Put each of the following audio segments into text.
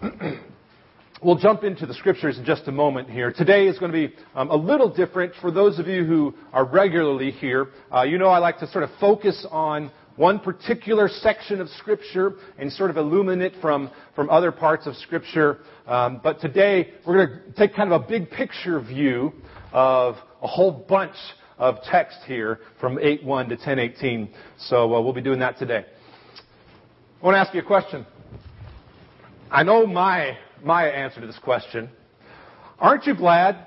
We'll jump into the scriptures in just a moment here. Today is going to be um, a little different for those of you who are regularly here. Uh, you know I like to sort of focus on one particular section of Scripture and sort of illuminate from, from other parts of Scripture. Um, but today we're going to take kind of a big picture view of a whole bunch of text here from 8.1 to 10.18. So uh, we'll be doing that today. I want to ask you a question. I know my my answer to this question. Aren't you glad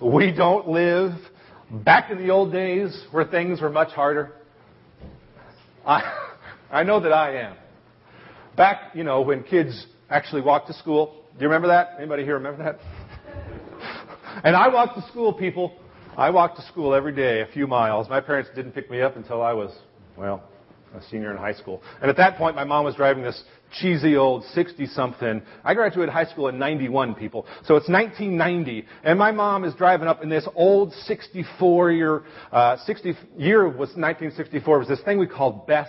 we don't live back in the old days where things were much harder? I, I know that I am. Back, you know, when kids actually walked to school. Do you remember that? Anybody here remember that? and I walked to school, people. I walked to school every day, a few miles. My parents didn't pick me up until I was, well, a senior in high school. And at that point, my mom was driving this cheesy old 60 something. I graduated high school in 91, people. So it's 1990. And my mom is driving up in this old 64 year, uh, 60 year was 1964, was this thing we called Bess,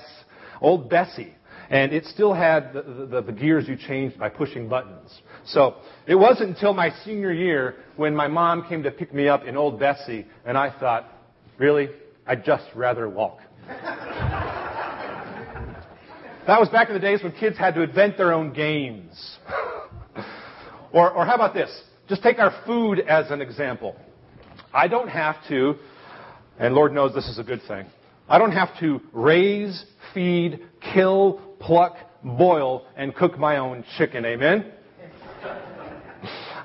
old Bessie. And it still had the, the, the gears you changed by pushing buttons. So it wasn't until my senior year when my mom came to pick me up in old Bessie, and I thought, really? I'd just rather walk. That was back in the days when kids had to invent their own games. or, or how about this? Just take our food as an example. I don't have to, and Lord knows this is a good thing, I don't have to raise, feed, kill, pluck, boil, and cook my own chicken. Amen?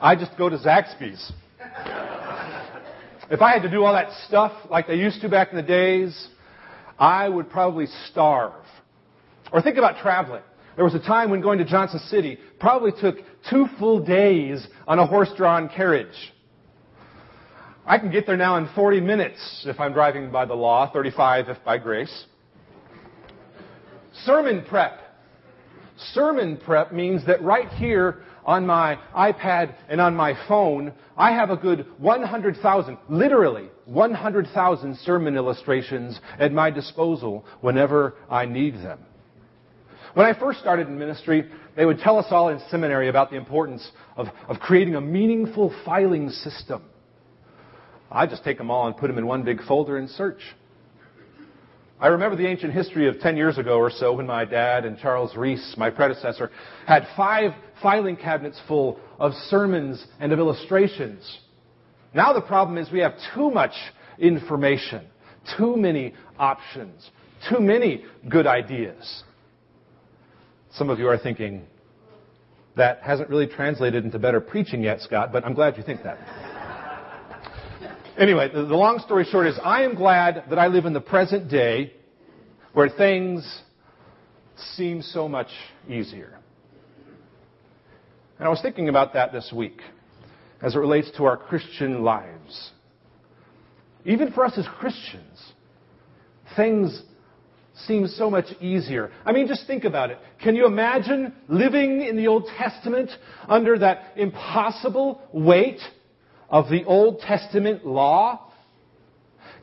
I just go to Zaxby's. If I had to do all that stuff like they used to back in the days, I would probably starve. Or think about traveling. There was a time when going to Johnson City probably took two full days on a horse-drawn carriage. I can get there now in 40 minutes if I'm driving by the law, 35 if by grace. Sermon prep. Sermon prep means that right here on my iPad and on my phone, I have a good 100,000, literally 100,000 sermon illustrations at my disposal whenever I need them. When I first started in ministry, they would tell us all in seminary about the importance of, of creating a meaningful filing system. I just take them all and put them in one big folder and search. I remember the ancient history of 10 years ago or so when my dad and Charles Reese, my predecessor, had five filing cabinets full of sermons and of illustrations. Now the problem is we have too much information, too many options, too many good ideas. Some of you are thinking, that hasn't really translated into better preaching yet, Scott, but I'm glad you think that. anyway, the, the long story short is I am glad that I live in the present day where things seem so much easier. And I was thinking about that this week as it relates to our Christian lives. Even for us as Christians, things seems so much easier. I mean, just think about it. Can you imagine living in the Old Testament under that impossible weight of the Old Testament law?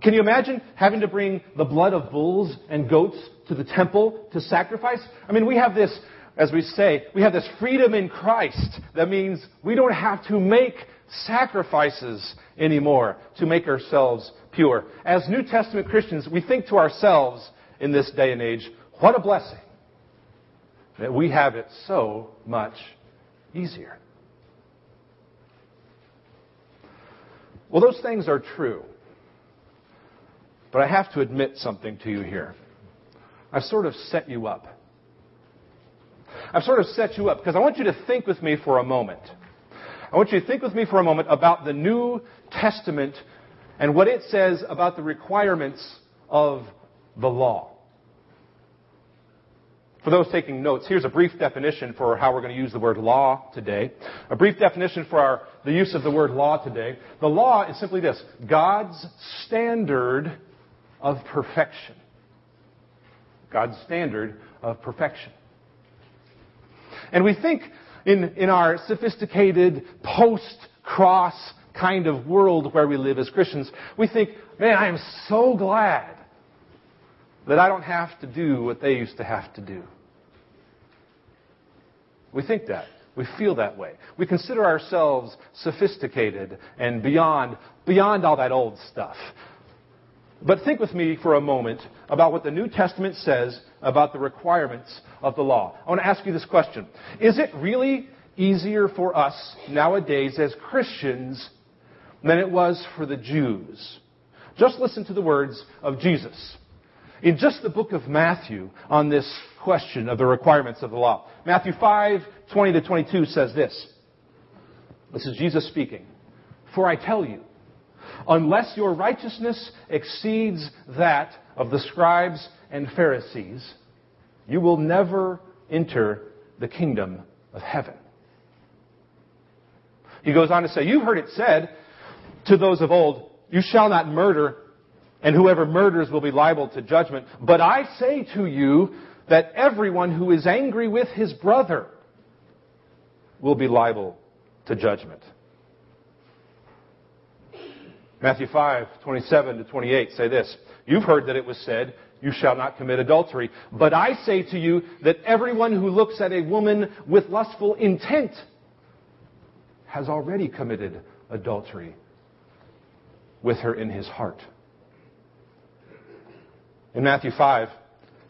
Can you imagine having to bring the blood of bulls and goats to the temple to sacrifice? I mean, we have this, as we say, we have this freedom in Christ. That means we don't have to make sacrifices anymore to make ourselves pure. As New Testament Christians, we think to ourselves, in this day and age, what a blessing that we have it so much easier. Well, those things are true. But I have to admit something to you here. I've sort of set you up. I've sort of set you up because I want you to think with me for a moment. I want you to think with me for a moment about the New Testament and what it says about the requirements of the law. For those taking notes, here's a brief definition for how we're going to use the word law today. A brief definition for our, the use of the word law today. The law is simply this God's standard of perfection. God's standard of perfection. And we think in, in our sophisticated post cross kind of world where we live as Christians, we think, man, I am so glad that I don't have to do what they used to have to do. We think that. We feel that way. We consider ourselves sophisticated and beyond, beyond all that old stuff. But think with me for a moment about what the New Testament says about the requirements of the law. I want to ask you this question. Is it really easier for us nowadays as Christians than it was for the Jews? Just listen to the words of Jesus. In just the book of Matthew on this question of the requirements of the law. Matthew 5, 20 to 22 says this. This is Jesus speaking. For I tell you, unless your righteousness exceeds that of the scribes and Pharisees, you will never enter the kingdom of heaven. He goes on to say, You've heard it said to those of old, You shall not murder, and whoever murders will be liable to judgment. But I say to you that everyone who is angry with his brother will be liable to judgment. Matthew 5, 27 to 28 say this. You've heard that it was said, you shall not commit adultery. But I say to you that everyone who looks at a woman with lustful intent has already committed adultery with her in his heart. In Matthew 5,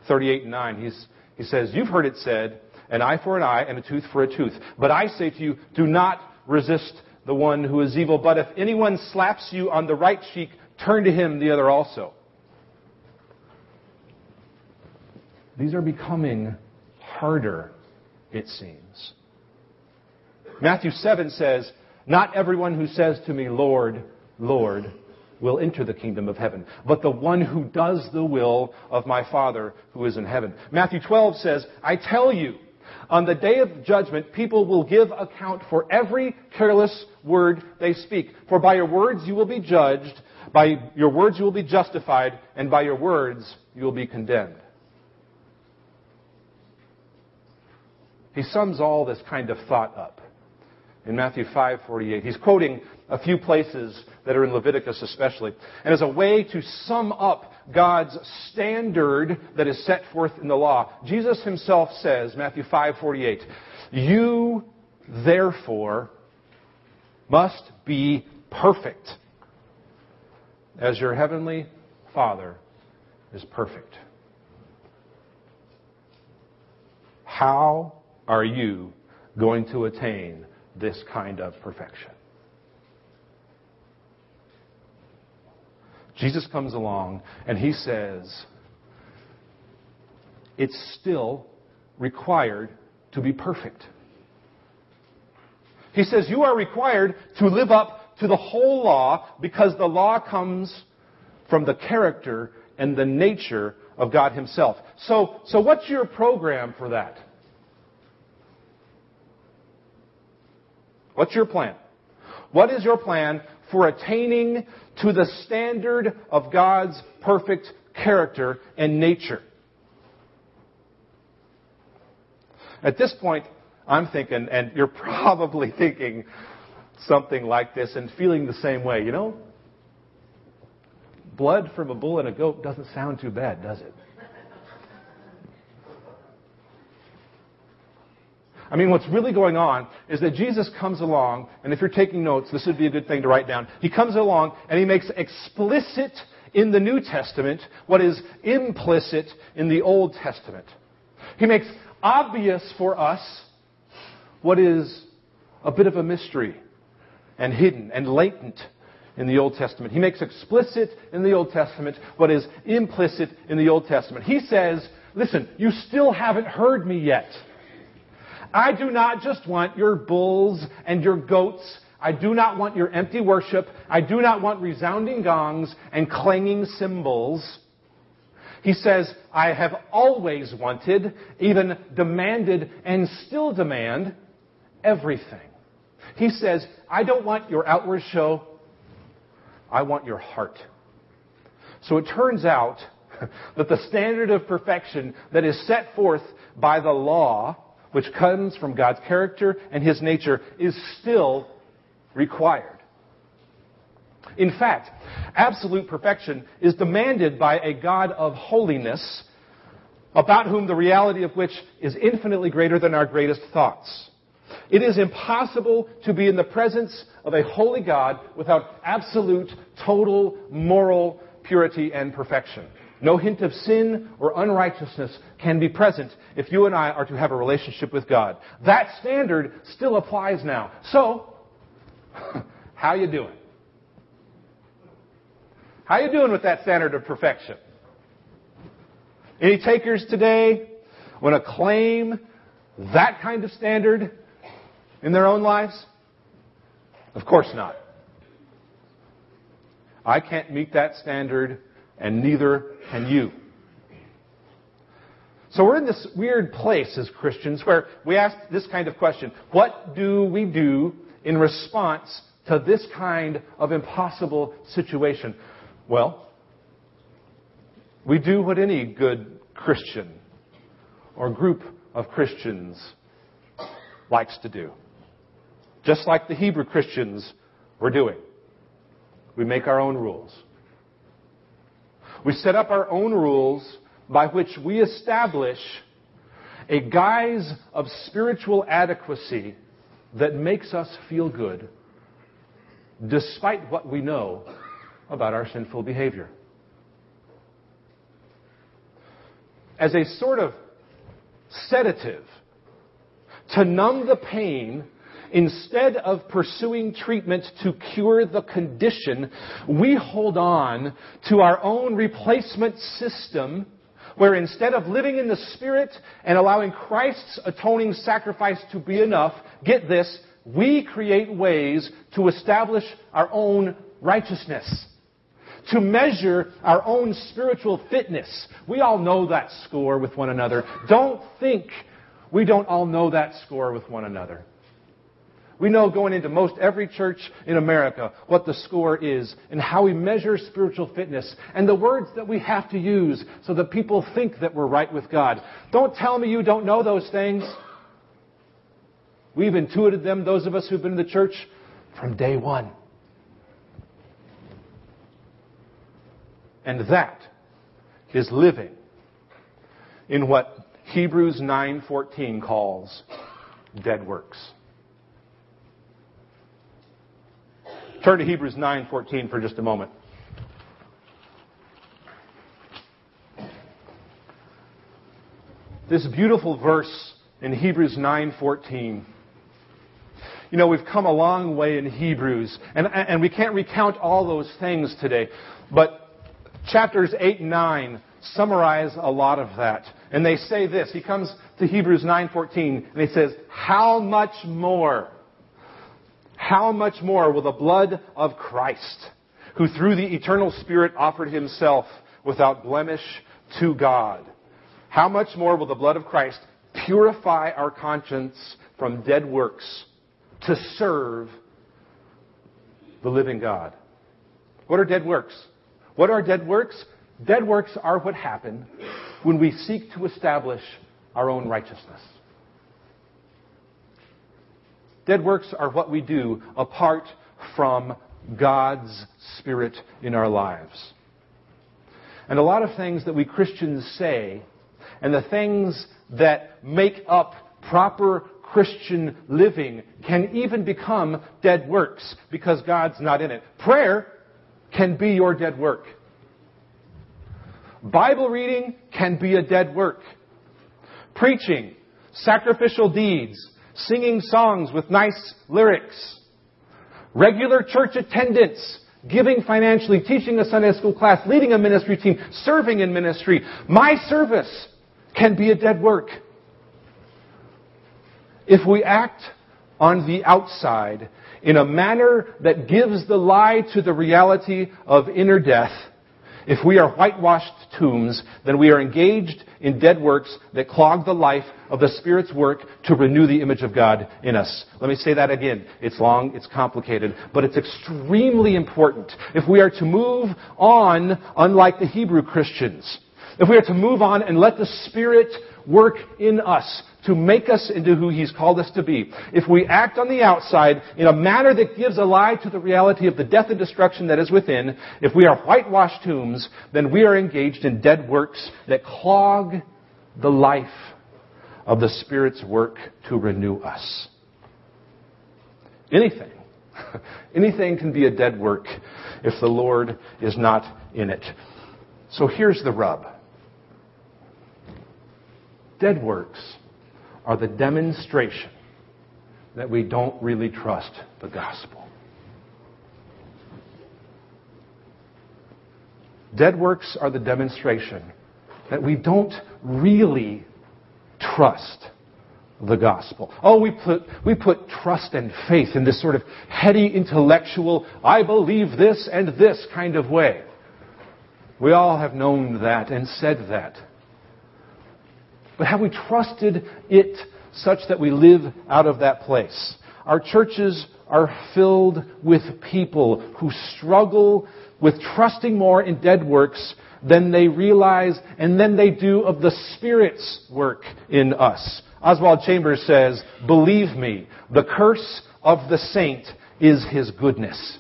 38 and 9, he's, he says, You've heard it said, an eye for an eye and a tooth for a tooth. But I say to you, do not resist the one who is evil. But if anyone slaps you on the right cheek, turn to him the other also. These are becoming harder, it seems. Matthew 7 says, Not everyone who says to me, Lord, Lord, will enter the kingdom of heaven, but the one who does the will of my Father who is in heaven. Matthew 12 says, I tell you, on the day of judgment, people will give account for every careless word they speak. For by your words you will be judged, by your words you will be justified, and by your words you will be condemned. He sums all this kind of thought up in Matthew 5:48. He's quoting a few places that are in Leviticus especially. And as a way to sum up God's standard that is set forth in the law, Jesus himself says, Matthew 5:48, "You therefore must be perfect as your heavenly Father is perfect." How are you going to attain this kind of perfection? Jesus comes along and he says, it's still required to be perfect. He says, you are required to live up to the whole law because the law comes from the character and the nature of God Himself. So, so what's your program for that? What's your plan? What is your plan for attaining to the standard of God's perfect character and nature. At this point, I'm thinking, and you're probably thinking something like this and feeling the same way. You know, blood from a bull and a goat doesn't sound too bad, does it? I mean, what's really going on is that Jesus comes along, and if you're taking notes, this would be a good thing to write down. He comes along and he makes explicit in the New Testament what is implicit in the Old Testament. He makes obvious for us what is a bit of a mystery and hidden and latent in the Old Testament. He makes explicit in the Old Testament what is implicit in the Old Testament. He says, listen, you still haven't heard me yet. I do not just want your bulls and your goats. I do not want your empty worship. I do not want resounding gongs and clanging cymbals. He says, I have always wanted, even demanded, and still demand everything. He says, I don't want your outward show. I want your heart. So it turns out that the standard of perfection that is set forth by the law which comes from God's character and His nature, is still required. In fact, absolute perfection is demanded by a God of holiness, about whom the reality of which is infinitely greater than our greatest thoughts. It is impossible to be in the presence of a holy God without absolute, total, moral purity and perfection. No hint of sin or unrighteousness can be present if you and I are to have a relationship with God. That standard still applies now. So, how you doing? How you doing with that standard of perfection? Any takers today want to claim that kind of standard in their own lives? Of course not. I can't meet that standard, and neither can you. So we're in this weird place as Christians where we ask this kind of question What do we do in response to this kind of impossible situation? Well, we do what any good Christian or group of Christians likes to do. Just like the Hebrew Christians were doing. We make our own rules. We set up our own rules by which we establish a guise of spiritual adequacy that makes us feel good despite what we know about our sinful behavior. As a sort of sedative to numb the pain instead of pursuing treatment to cure the condition, we hold on to our own replacement system where instead of living in the Spirit and allowing Christ's atoning sacrifice to be enough, get this, we create ways to establish our own righteousness to measure our own spiritual fitness. We all know that score with one another. Don't think we don't all know that score with one another. We know going into most every church in America what the score is and how we measure spiritual fitness and the words that we have to use so that people think that we're right with God. Don't tell me you don't know those things. We've intuited them, those of us who've been in the church, from day one. And that is living in what Hebrews 9:14 calls dead works. Turn to Hebrews 9:14 for just a moment. This beautiful verse in Hebrews 9:14. You know, we've come a long way in Hebrews, and, and we can't recount all those things today, but chapters 8 and 9 summarize a lot of that. And they say this. He comes to Hebrews 9:14 and he says, "How much more how much more will the blood of Christ, who through the eternal Spirit offered himself without blemish to God, how much more will the blood of Christ purify our conscience from dead works to serve the living God?" What are dead works? What are dead works? Dead works are what happen when we seek to establish our own righteousness. Dead works are what we do apart from God's Spirit in our lives. And a lot of things that we Christians say, and the things that make up proper Christian living, can even become dead works because God's not in it. Prayer can be your dead work. Bible reading can be a dead work. Preaching, sacrificial deeds, singing songs with nice lyrics, regular church attendance, giving financially, teaching a Sunday school class, leading a ministry team, serving in ministry. My service can be a dead work. If we act on the outside in a manner that gives the lie to the reality of inner death, if we are whitewashed tombs, then we are engaged in dead works that clog the life of the Spirit's work to renew the image of God in us. Let me say that again. It's long, it's complicated, but it's extremely important. If we are to move on, unlike the Hebrew Christians, if we are to move on and let the Spirit work in us to make us into who He's called us to be. If we act on the outside in a manner that gives a lie to the reality of the death and destruction that is within, if we are whitewashed tombs, then we are engaged in dead works that clog the life of the Spirit's work to renew us. Anything. Anything can be a dead work if the Lord is not in it. So here's the rub. Dead works are the demonstration that we don't really trust the gospel. Dead works are the demonstration that we don't really trust the gospel. Oh, we put, we put trust and faith in this sort of heady intellectual, I believe this and this kind of way. We all have known that and said that. But have we trusted it such that we live out of that place? Our churches are filled with people who struggle with trusting more in dead works than they realize and than they do of the Spirit's work in us. Oswald Chambers says, Believe me, the curse of the saint is his goodness.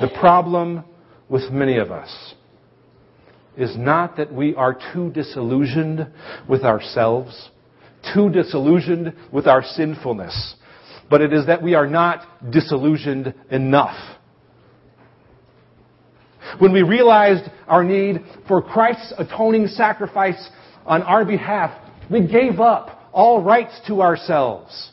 The problem with many of us is not that we are too disillusioned with ourselves, too disillusioned with our sinfulness, but it is that we are not disillusioned enough. When we realized our need for Christ's atoning sacrifice on our behalf, we gave up all rights to ourselves.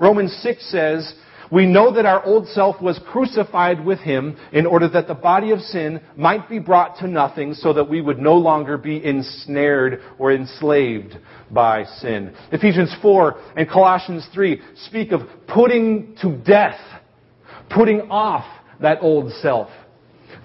Romans 6 says, we know that our old self was crucified with him in order that the body of sin might be brought to nothing so that we would no longer be ensnared or enslaved by sin. Ephesians 4 and Colossians 3 speak of putting to death, putting off that old self.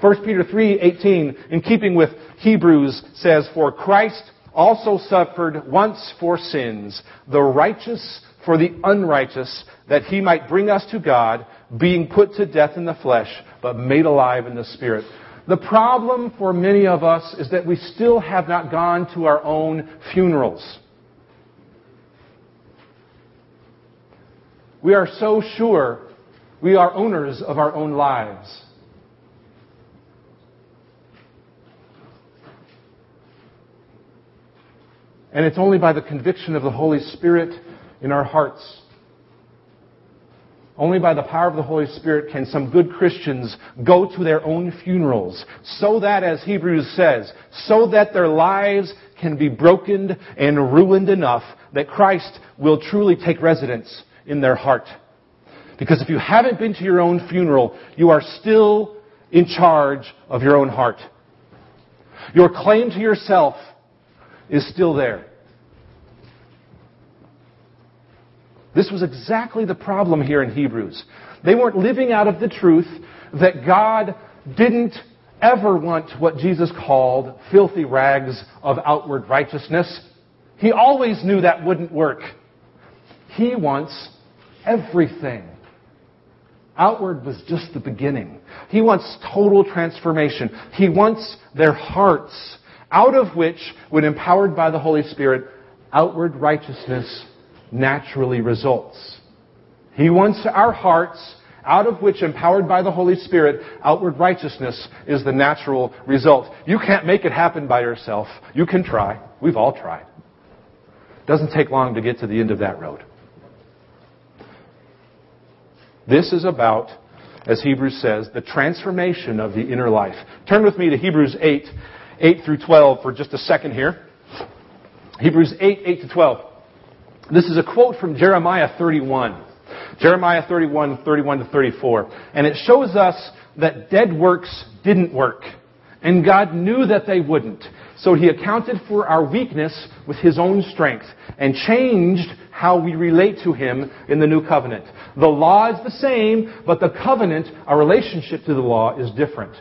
1 Peter 3:18 in keeping with Hebrews says for Christ also suffered once for sins the righteous for the unrighteous, that he might bring us to God, being put to death in the flesh, but made alive in the Spirit. The problem for many of us is that we still have not gone to our own funerals. We are so sure we are owners of our own lives. And it's only by the conviction of the Holy Spirit in our hearts. Only by the power of the Holy Spirit can some good Christians go to their own funerals, so that, as Hebrews says, so that their lives can be broken and ruined enough that Christ will truly take residence in their heart. Because if you haven't been to your own funeral, you are still in charge of your own heart. Your claim to yourself is still there. This was exactly the problem here in Hebrews. They weren't living out of the truth that God didn't ever want what Jesus called filthy rags of outward righteousness. He always knew that wouldn't work. He wants everything. Outward was just the beginning. He wants total transformation. He wants their hearts, out of which, when empowered by the Holy Spirit, outward righteousness naturally results. He wants our hearts, out of which, empowered by the Holy Spirit, outward righteousness is the natural result. You can't make it happen by yourself. You can try. We've all tried. Doesn't take long to get to the end of that road. This is about, as Hebrews says, the transformation of the inner life. Turn with me to Hebrews 8, 8 through 12 for just a second here. Hebrews 8, 8 to 12. This is a quote from Jeremiah 31. Jeremiah 31, 31 to 34. And it shows us that dead works didn't work. And God knew that they wouldn't. So He accounted for our weakness with His own strength and changed how we relate to Him in the new covenant. The law is the same, but the covenant, our relationship to the law, is different.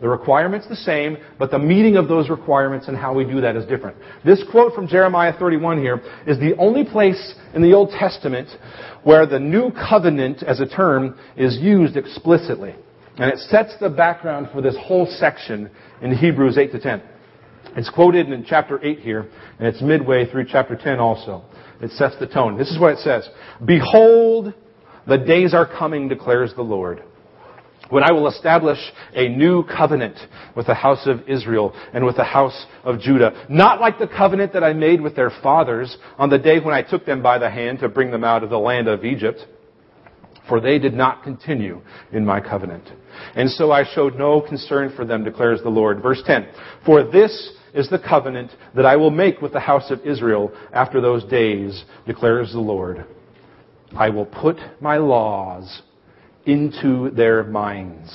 The requirement's the same, but the meeting of those requirements and how we do that is different. This quote from Jeremiah 31 here is the only place in the Old Testament where the new covenant as a term is used explicitly. And it sets the background for this whole section in Hebrews 8 to 10. It's quoted in chapter 8 here, and it's midway through chapter 10 also. It sets the tone. This is what it says. Behold, the days are coming, declares the Lord when I will establish a new covenant with the house of Israel and with the house of Judah. Not like the covenant that I made with their fathers on the day when I took them by the hand to bring them out of the land of Egypt. For they did not continue in my covenant. And so I showed no concern for them, declares the Lord. Verse 10. For this is the covenant that I will make with the house of Israel after those days, declares the Lord. I will put my laws into their minds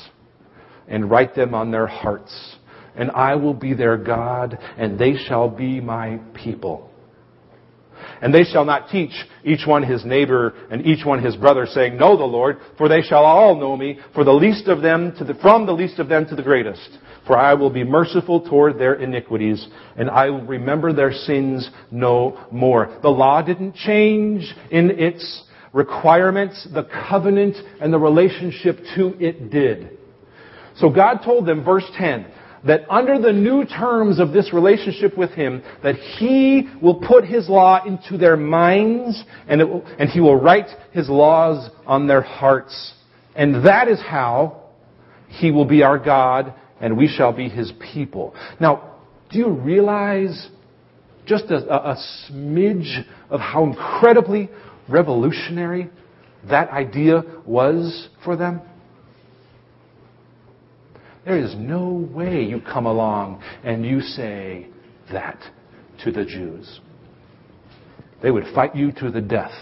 and write them on their hearts. And I will be their God, and they shall be my people. And they shall not teach each one his neighbor and each one his brother, saying, Know the Lord, for they shall all know me, for the least of them to the, from the least of them to the greatest. For I will be merciful toward their iniquities, and I will remember their sins no more. The law didn't change in its requirements, the covenant and the relationship to it did. So God told them, verse 10, that under the new terms of this relationship with Him, that He will put His law into their minds and, will, and He will write His laws on their hearts. And that is how He will be our God and we shall be His people. Now, do you realize just a, a smidge of how incredibly revolutionary that idea was for them? There is no way you come along and you say that to the Jews. They would fight you to the death.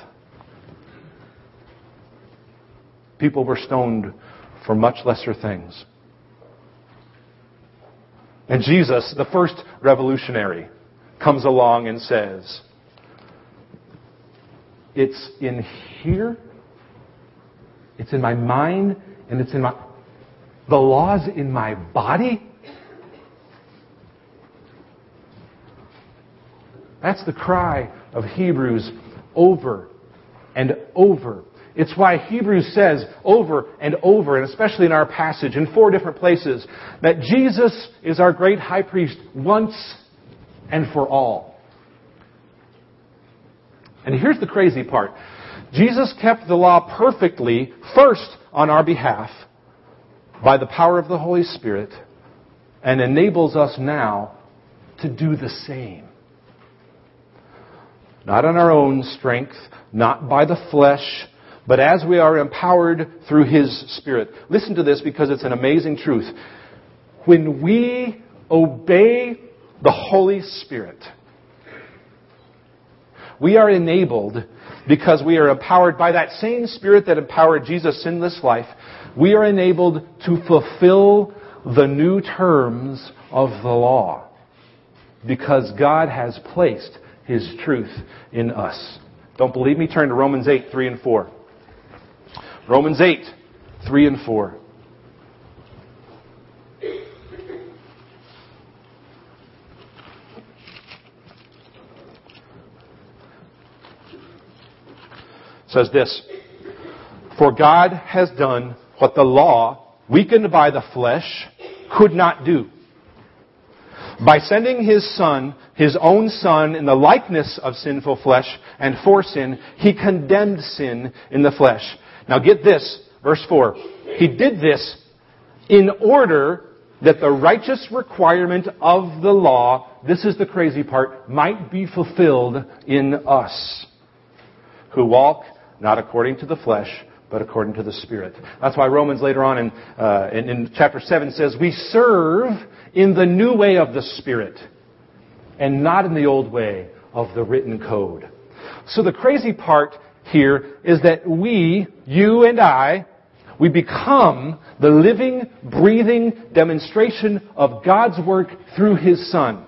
People were stoned for much lesser things. And Jesus, the first revolutionary, comes along and says, It's in here, it's in my mind, and it's in my the laws in my body? That's the cry of Hebrews over and over. It's why Hebrews says over and over, and especially in our passage in four different places, that Jesus is our great high priest once and for all. And here's the crazy part. Jesus kept the law perfectly first on our behalf by the power of the Holy Spirit and enables us now to do the same. Not on our own strength, not by the flesh, but as we are empowered through His Spirit. Listen to this because it's an amazing truth. When we obey the Holy Spirit, we are enabled because we are empowered by that same Spirit that empowered Jesus' sinless life we are enabled to fulfill the new terms of the law because God has placed His truth in us. Don't believe me? Turn to Romans 8, 3 and 4. Romans 8, 3 and 4. Says this For God has done what the law, weakened by the flesh, could not do. By sending his son, his own son, in the likeness of sinful flesh and for sin, he condemned sin in the flesh. Now get this, verse 4. He did this in order that the righteous requirement of the law, this is the crazy part, might be fulfilled in us, who walk not according to the flesh, but according to the Spirit. That's why Romans later on in, uh, in, in chapter 7 says, We serve in the new way of the Spirit and not in the old way of the written code. So the crazy part here is that we, you and I, we become the living, breathing demonstration of God's work through His Son.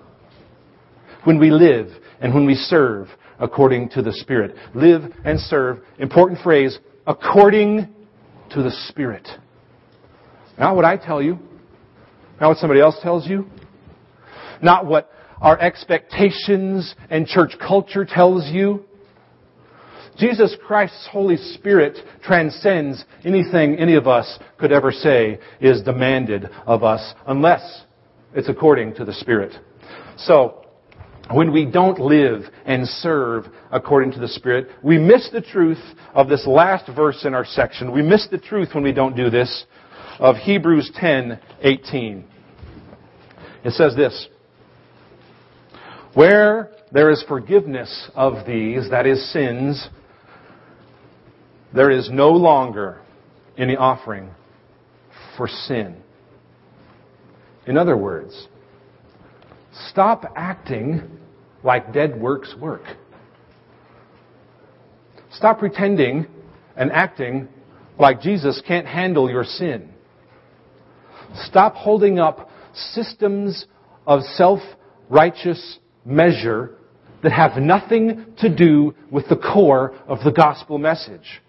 When we live and when we serve according to the Spirit. Live and serve. Important phrase, according to the Spirit. Not what I tell you, not what somebody else tells you, not what our expectations and church culture tells you. Jesus Christ's Holy Spirit transcends anything any of us could ever say is demanded of us unless it's according to the Spirit. So, when we don't live and serve according to the Spirit, we miss the truth of this last verse in our section. We miss the truth when we don't do this. of Hebrews 10:18. It says this: Where there is forgiveness of these, that is sins, there is no longer any offering for sin. In other words, stop acting like dead works work. Stop pretending and acting like Jesus can't handle your sin. Stop holding up systems of self-righteous measure that have nothing to do with the core of the gospel message.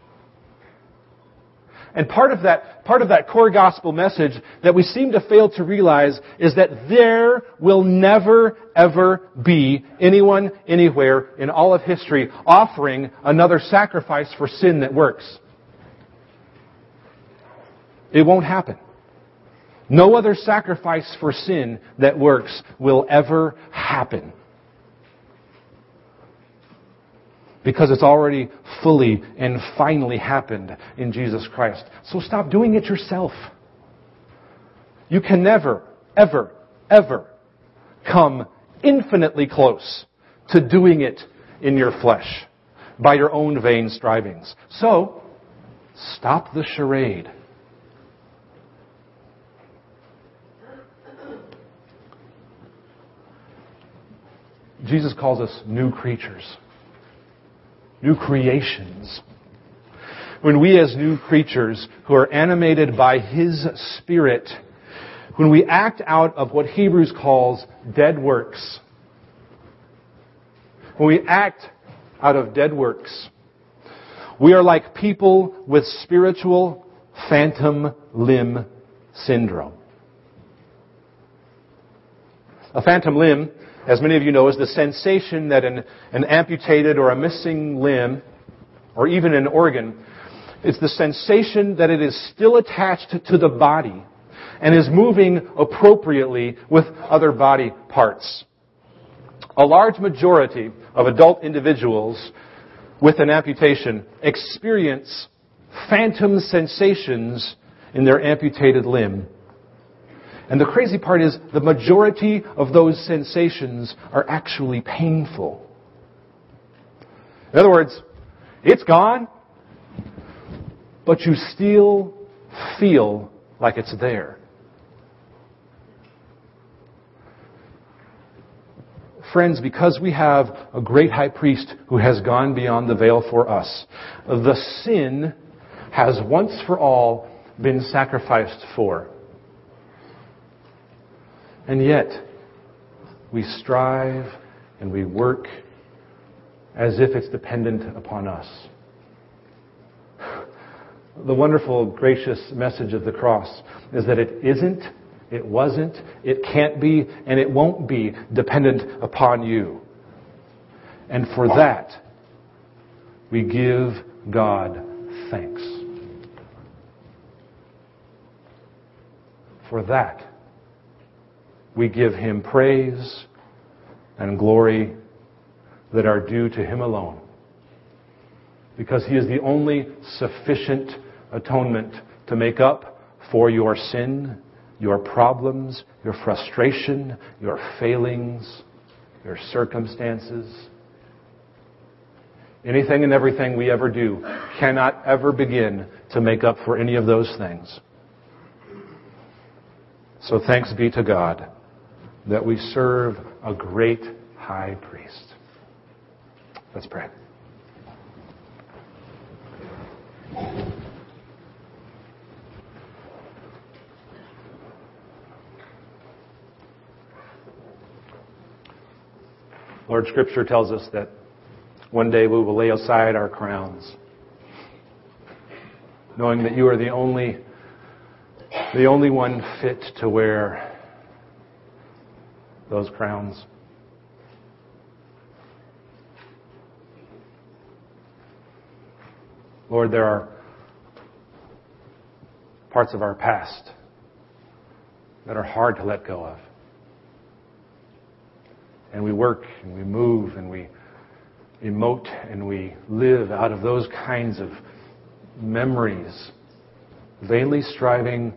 And part of that, part of that core gospel message that we seem to fail to realize is that there will never ever be anyone anywhere in all of history offering another sacrifice for sin that works. It won't happen. No other sacrifice for sin that works will ever happen. Because it's already fully and finally happened in Jesus Christ. So stop doing it yourself. You can never, ever, ever come infinitely close to doing it in your flesh by your own vain strivings. So, stop the charade. Jesus calls us new creatures new creations. When we as new creatures who are animated by His Spirit, when we act out of what Hebrews calls dead works, when we act out of dead works, we are like people with spiritual phantom limb syndrome. A phantom limb as many of you know, is the sensation that an, an amputated or a missing limb, or even an organ, it's the sensation that it is still attached to the body and is moving appropriately with other body parts. A large majority of adult individuals with an amputation experience phantom sensations in their amputated limb and the crazy part is the majority of those sensations are actually painful. In other words, it's gone, but you still feel like it's there. Friends, because we have a great high priest who has gone beyond the veil for us, the sin has once for all been sacrificed for. And yet, we strive and we work as if it's dependent upon us. The wonderful, gracious message of the cross is that it isn't, it wasn't, it can't be, and it won't be dependent upon you. And for that, we give God thanks. For that, we give him praise and glory that are due to him alone. Because he is the only sufficient atonement to make up for your sin, your problems, your frustration, your failings, your circumstances. Anything and everything we ever do cannot ever begin to make up for any of those things. So thanks be to God that we serve a great high priest. Let's pray. Lord, Scripture tells us that one day we will lay aside our crowns, knowing that you are the only, the only one fit to wear those crowns. Lord, there are parts of our past that are hard to let go of. And we work and we move and we emote and we live out of those kinds of memories, vainly striving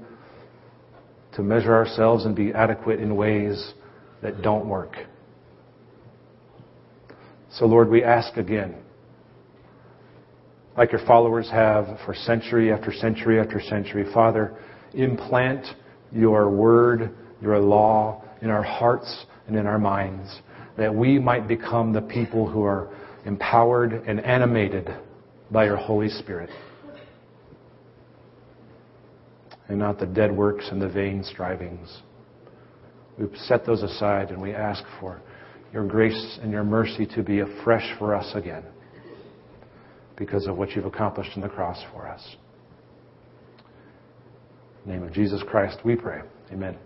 to measure ourselves and be adequate in ways that don't work. So, Lord, we ask again, like your followers have for century after century after century, Father, implant your word, your law in our hearts and in our minds, that we might become the people who are empowered and animated by your Holy Spirit. And not the dead works and the vain strivings. We set those aside and we ask for your grace and your mercy to be afresh for us again because of what you've accomplished in the cross for us. In the name of Jesus Christ, we pray. Amen.